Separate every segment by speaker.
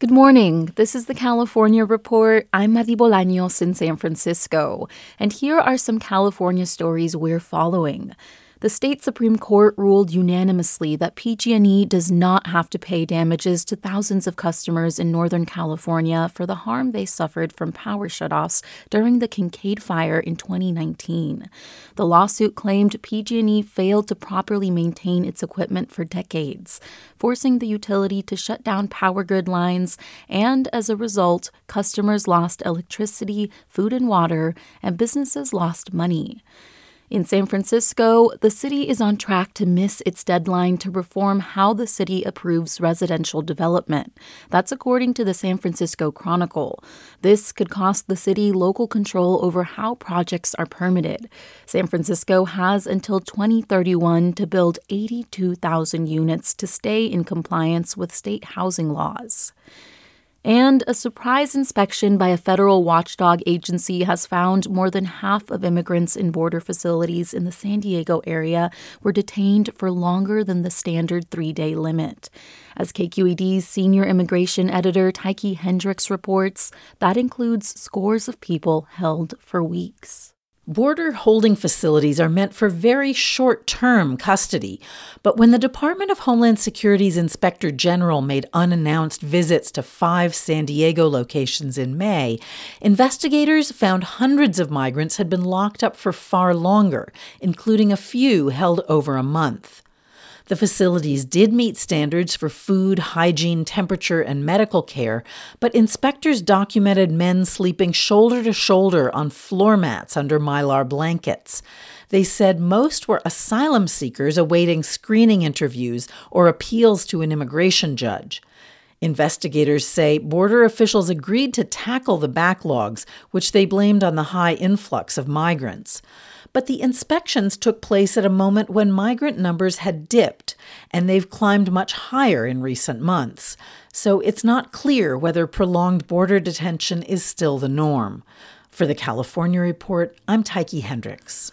Speaker 1: Good morning. This is the California Report. I'm Madi Bolaños in San Francisco, and here are some California stories we're following. The state Supreme Court ruled unanimously that PG&E does not have to pay damages to thousands of customers in Northern California for the harm they suffered from power shutoffs during the Kincade fire in 2019. The lawsuit claimed PG&E failed to properly maintain its equipment for decades, forcing the utility to shut down power grid lines, and as a result, customers lost electricity, food and water, and businesses lost money. In San Francisco, the city is on track to miss its deadline to reform how the city approves residential development. That's according to the San Francisco Chronicle. This could cost the city local control over how projects are permitted. San Francisco has until 2031 to build 82,000 units to stay in compliance with state housing laws. And a surprise inspection by a federal watchdog agency has found more than half of immigrants in border facilities in the San Diego area were detained for longer than the standard three day limit. As KQED's senior immigration editor Tyche Hendricks reports, that includes scores of people held for weeks.
Speaker 2: Border holding facilities are meant for very short term custody, but when the Department of Homeland Security's Inspector General made unannounced visits to five San Diego locations in May, investigators found hundreds of migrants had been locked up for far longer, including a few held over a month. The facilities did meet standards for food, hygiene, temperature, and medical care, but inspectors documented men sleeping shoulder to shoulder on floor mats under mylar blankets. They said most were asylum seekers awaiting screening interviews or appeals to an immigration judge. Investigators say border officials agreed to tackle the backlogs, which they blamed on the high influx of migrants. But the inspections took place at a moment when migrant numbers had dipped, and they've climbed much higher in recent months. So it's not clear whether prolonged border detention is still the norm. For the California Report, I'm Tyche Hendricks.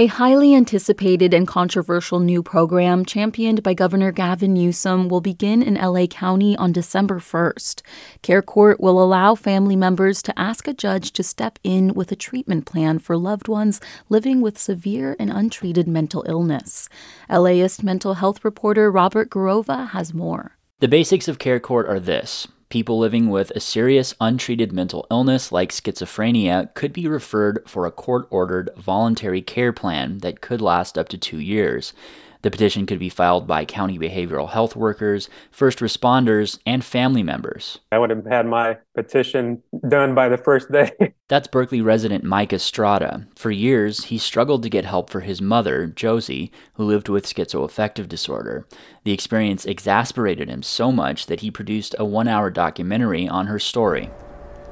Speaker 1: A highly anticipated and controversial new program championed by Governor Gavin Newsom will begin in LA County on December 1st. Care Court will allow family members to ask a judge to step in with a treatment plan for loved ones living with severe and untreated mental illness. LAist mental health reporter Robert Garrova has more.
Speaker 3: The basics of Care Court are this People living with a serious untreated mental illness like schizophrenia could be referred for a court ordered voluntary care plan that could last up to two years. The petition could be filed by county behavioral health workers, first responders, and family members.
Speaker 4: I would have had my petition done by the first day.
Speaker 3: That's Berkeley resident Mike Estrada. For years, he struggled to get help for his mother, Josie, who lived with schizoaffective disorder. The experience exasperated him so much that he produced a one hour documentary on her story.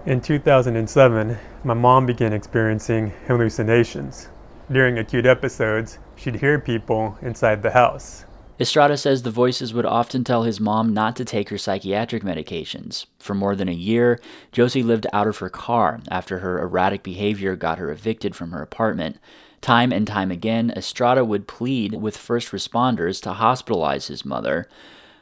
Speaker 4: In 2007, my mom began experiencing hallucinations. During acute episodes, she'd hear people inside the house.
Speaker 3: Estrada says the voices would often tell his mom not to take her psychiatric medications. For more than a year, Josie lived out of her car after her erratic behavior got her evicted from her apartment. Time and time again, Estrada would plead with first responders to hospitalize his mother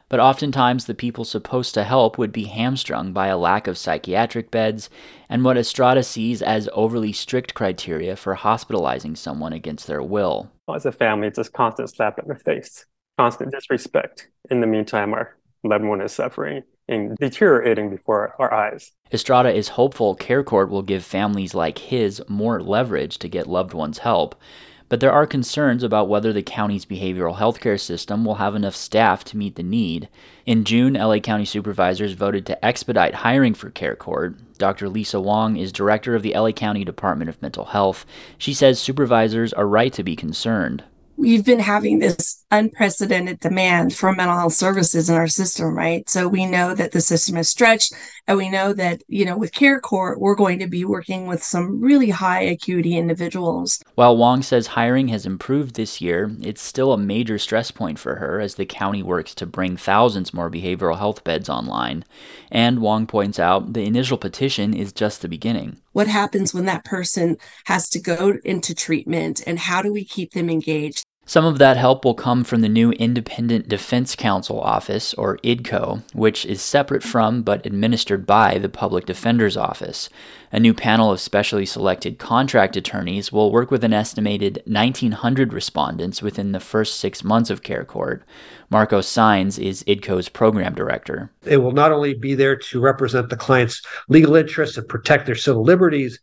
Speaker 3: but oftentimes the people supposed to help would be hamstrung by a lack of psychiatric beds and what Estrada sees as overly strict criteria for hospitalizing someone against their will.
Speaker 4: As a family, it's just constant slap in the face, constant disrespect. In the meantime, our loved one is suffering and deteriorating before our eyes.
Speaker 3: Estrada is hopeful Care Court will give families like his more leverage to get loved ones help but there are concerns about whether the county's behavioral health care system will have enough staff to meet the need. In June, LA County supervisors voted to expedite hiring for Care Court. Dr. Lisa Wong is director of the LA County Department of Mental Health. She says supervisors are right to be concerned
Speaker 5: we've been having this unprecedented demand for mental health services in our system, right? So we know that the system is stretched and we know that, you know, with Care we're going to be working with some really high acuity individuals.
Speaker 3: While Wong says hiring has improved this year, it's still a major stress point for her as the county works to bring thousands more behavioral health beds online. And Wong points out the initial petition is just the beginning
Speaker 5: what happens when that person has to go into treatment and how do we keep them engaged
Speaker 3: some of that help will come from the new Independent Defense Counsel Office, or IDCO, which is separate from but administered by the Public Defender's Office. A new panel of specially selected contract attorneys will work with an estimated 1,900 respondents within the first six months of Care Court. Marco Saenz is IDCO's program director.
Speaker 6: It will not only be there to represent the client's legal interests and protect their civil liberties,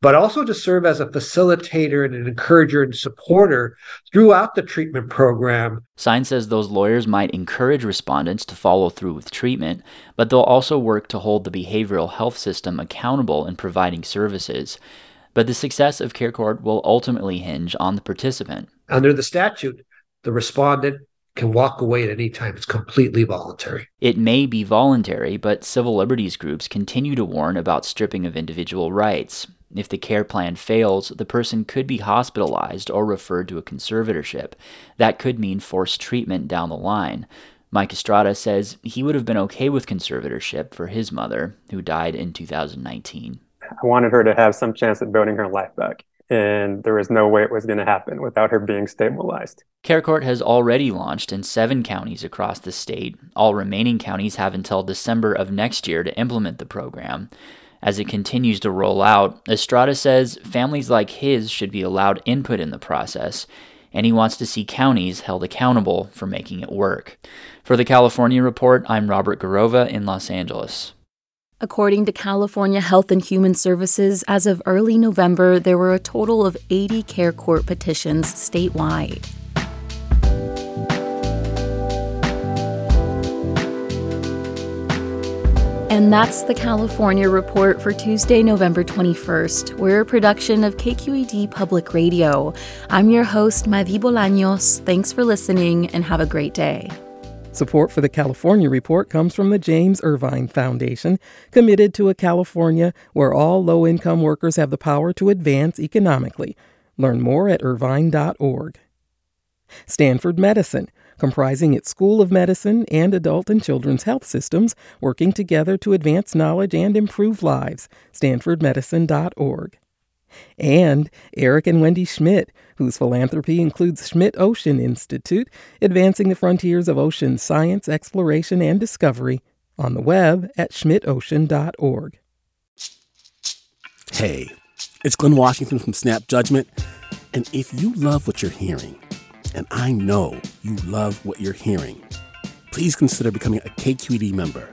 Speaker 6: but also to serve as a facilitator and an encourager and supporter throughout the treatment program.
Speaker 3: Saenz says those lawyers might encourage respondents to follow through with treatment, but they'll also work to hold the behavioral health system accountable in providing services. But the success of Care Court will ultimately hinge on the participant.
Speaker 6: Under the statute, the respondent can walk away at any time. It's completely voluntary.
Speaker 3: It may be voluntary, but civil liberties groups continue to warn about stripping of individual rights. If the care plan fails, the person could be hospitalized or referred to a conservatorship. That could mean forced treatment down the line. Mike Estrada says he would have been okay with conservatorship for his mother, who died in 2019.
Speaker 4: I wanted her to have some chance at building her life back and there was no way it was going to happen without her being stabilized.
Speaker 3: Care Court has already launched in seven counties across the state. All remaining counties have until December of next year to implement the program. As it continues to roll out, Estrada says families like his should be allowed input in the process, and he wants to see counties held accountable for making it work. For the California Report, I'm Robert Garrova in Los Angeles.
Speaker 1: According to California Health and Human Services, as of early November, there were a total of 80 Care Court petitions statewide. And that's the California Report for Tuesday, November 21st. We're a production of KQED Public Radio. I'm your host, Madi Bolaños. Thanks for listening and have a great day.
Speaker 7: Support for the California Report comes from the James Irvine Foundation, committed to a California where all low income workers have the power to advance economically. Learn more at irvine.org. Stanford Medicine, comprising its School of Medicine and adult and children's health systems, working together to advance knowledge and improve lives. StanfordMedicine.org. And Eric and Wendy Schmidt, whose philanthropy includes Schmidt Ocean Institute, advancing the frontiers of ocean science, exploration, and discovery on the web at schmidtocean.org.
Speaker 8: Hey, it's Glynn Washington from Snap Judgment. And if you love what you're hearing, and I know you love what you're hearing, please consider becoming a KQED member.